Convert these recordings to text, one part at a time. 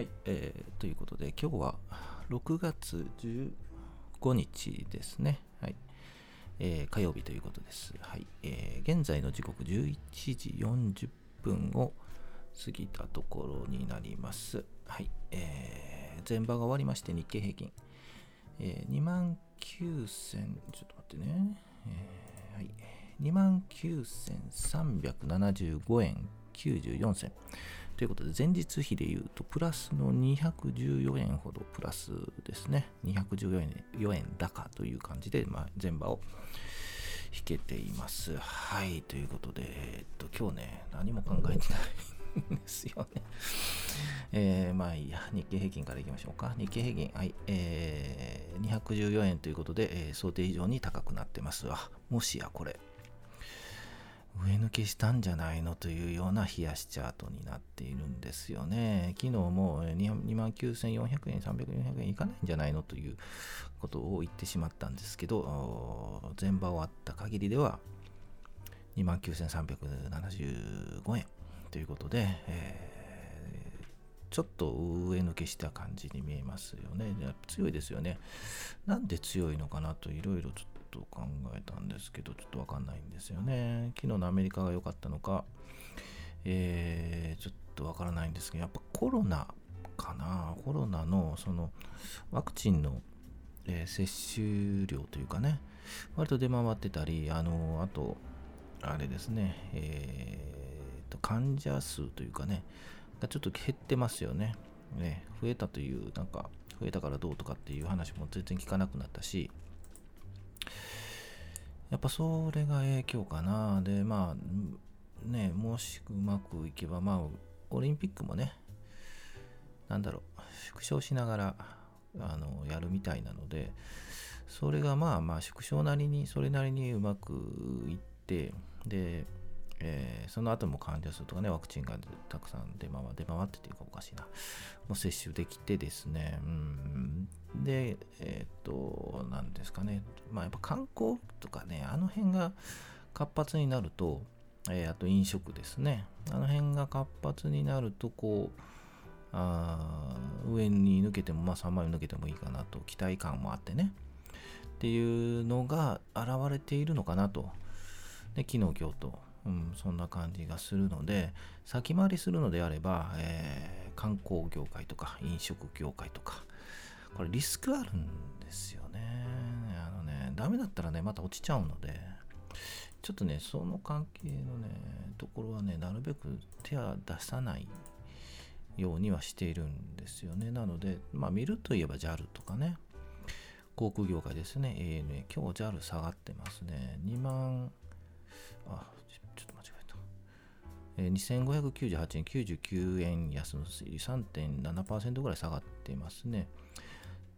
はい、えーということで今日は6月15日ですね。はい。えー火曜日ということです。はい。えー現在の時刻11時40分を過ぎたところになります。はい。えー前場が終わりまして日経平均。えー、2万9000、ちょっと待ってね。えーはい。2万9375円94銭。ということで、前日比で言うと、プラスの214円ほどプラスですね。214円 ,4 円高という感じで、まあ、前場を引けています。はい、ということで、えっと、今日ね、何も考えてないんですよね。えー、まあいいや、日経平均からいきましょうか。日経平均、はい、えー、214円ということで、えー想定以上に高くなってますわ。もしやこれ、上抜けしたんじゃないのというような冷やしチャートになっているんですよね。昨日も2万9400円、300円、400円いかないんじゃないのということを言ってしまったんですけど、おー前場終わった限りでは2万9375円ということで、えーちょっと上抜けした感じに見えますよね。強いですよね。なんで強いのかなといろいろちょっと考えたんですけど、ちょっとわかんないんですよね。昨日のアメリカが良かったのか、えーちょっとわからないんですけど、やっぱコロナかな。コロナのそのワクチンの、えー接種量というかね、割と出回ってたり、あの、あと、あれですね、えーと、患者数というかね、がちょっと減ってますよね。ね増えたという、なんか、増えたからどうとかっていう話も全然聞かなくなったし、っぱそれが影響かな。で、まあ、ね、もしうまくいけば、まあ、オリンピックもね、なんだろう、縮小しながら、あの、やるみたいなので、それがまあまあ、縮小なりに、それなりにうまくいって、で、えーその後も患者数とかね、ワクチンがたくさん出回出回ってというかおかしいな、もう接種できてですね、うん、で、えーっと、なんですかね、まあやっぱ観光とかね、あの辺が活発になると、えーあと飲食ですね、あの辺が活発になると、こう、あ上に抜けても、まあ3枚抜けてもいいかなと、期待感もあってね、っていうのが現れているのかなと。で、昨日、今日と、うん、そんな感じがするので、先回りするのであれば、えー観光業界とか飲食業界とか、これリスクあるんですよね。あのね、ダメだったらね、また落ちちゃうので、ちょっとね、その関係のね、ところはね、なるべく手は出さないようにはしているんですよね。なので、まあ見るといえば JAL とかね、航空業界ですね、ANA、今日 JAL 下がってますね。2万、あ、ちょっと間違えた。えー2598円、99円安の3.7%ぐらい下がってますね。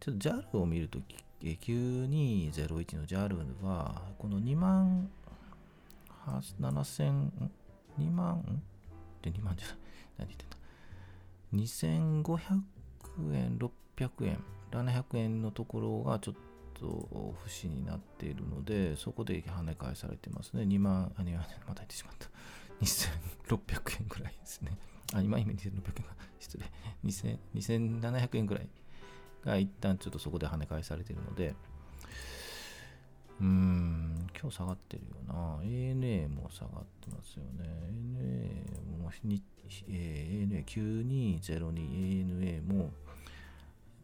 ちょっと JAL を見ると、き9201の JAL は、この2万7000、2万、んって2万じゃない、何言ってんだ。2500円、600円、700円のところがちょっと節になっているので、そこで跳ね返されてますね。2万、あ、2万、また言ってしまった。2600円ぐらいですね。あ、今、今2600円が、失礼。2700円ぐらいが一旦ちょっとそこで跳ね返されているので、うーん、今日下がってるよな。ANA も下がってますよね。ANA も、えー ANA9202、ANA も、やっ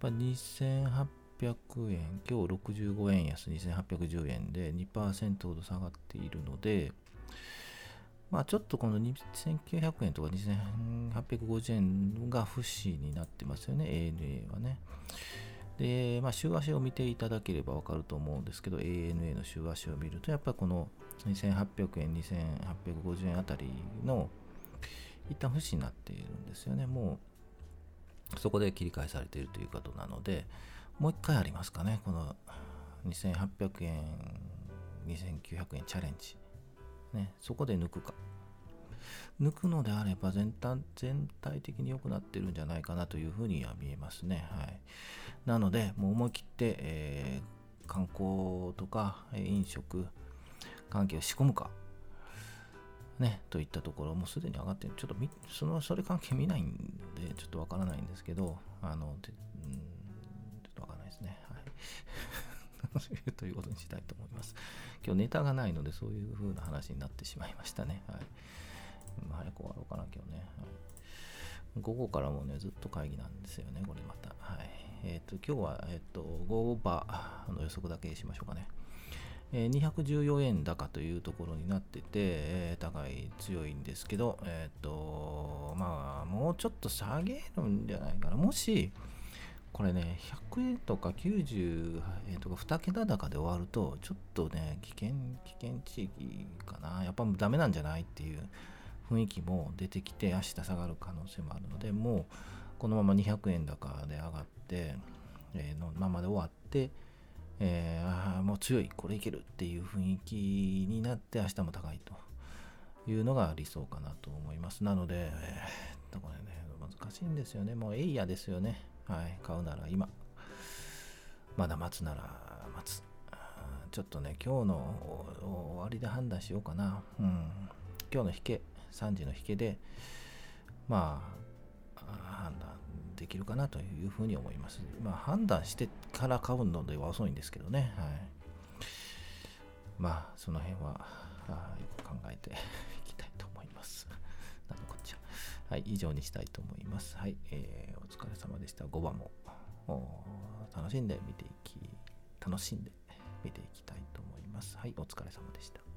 ぱ2800円、今日65円安2810円で2%ほど下がっているので、まあちょっとこの2900円とか2850円が節になってますよね、ANA はね。で、まあ、週足を見ていただければわかると思うんですけど、ANA の週足を見ると、やっぱりこの2800円、2850円あたりの一旦節になっているんですよね。もうそこで切り替えされているということなので、もう一回ありますかね、この2800円、2900円チャレンジ。ね、そこで抜くか。抜くのであれば全体全体的に良くなってるんじゃないかなというふうには見えますね。はい、なので、もう思い切って、えー観光とか飲食関係を仕込むか、ね、といったところ、もうすでに上がってる、ちょっとそのそれ関係見ないんで、ちょっとわからないんですけど、あの、でうん、ちょっとわからないですね。はい。ということにしたいと思います。今日ネタがないので、そういう風な話になってしまいましたね。はい。早く終わろうかな、今日ね。はい午後からもね、ずっと会議なんですよね、これまた。はい。えっ、ー、と、今日は、えっ、ー、と、午後場の予測だけしましょうかね。えー、214円高というところになってて、えー、高い強いんですけど、えっ、ー、と、まあ、もうちょっと下げるんじゃないかな。もし、これね、100円とか90円とか2桁高で終わると、ちょっとね、危険、危険地域かな。やっぱダメなんじゃないっていう雰囲気も出てきて、明日下がる可能性もあるので、もう、このまま200円高で上がって、えー、のままで終わって、えー、もう強い、これいけるっていう雰囲気になって明日も高いというのが理想かなと思います。なので、えー、これね、難しいんですよね。もうエイヤですよね。はい、買うなら今。まだ待つなら待つ。ちょっとね、今日の終わりで判断しようかな。うん。今日の引け、3時の引けで、まあ、判断できるかなというふうに思います。まあ、判断してから買うのでは遅いんですけどね。はい、まあ、その辺はあよく考えて いきたいと思います。なんこっちゃ。はい、以上にしたいと思います。はい、えー、お疲れ様でした。5番も楽しんで見ていき、楽しんで見ていきたいと思います。はい、お疲れ様でした。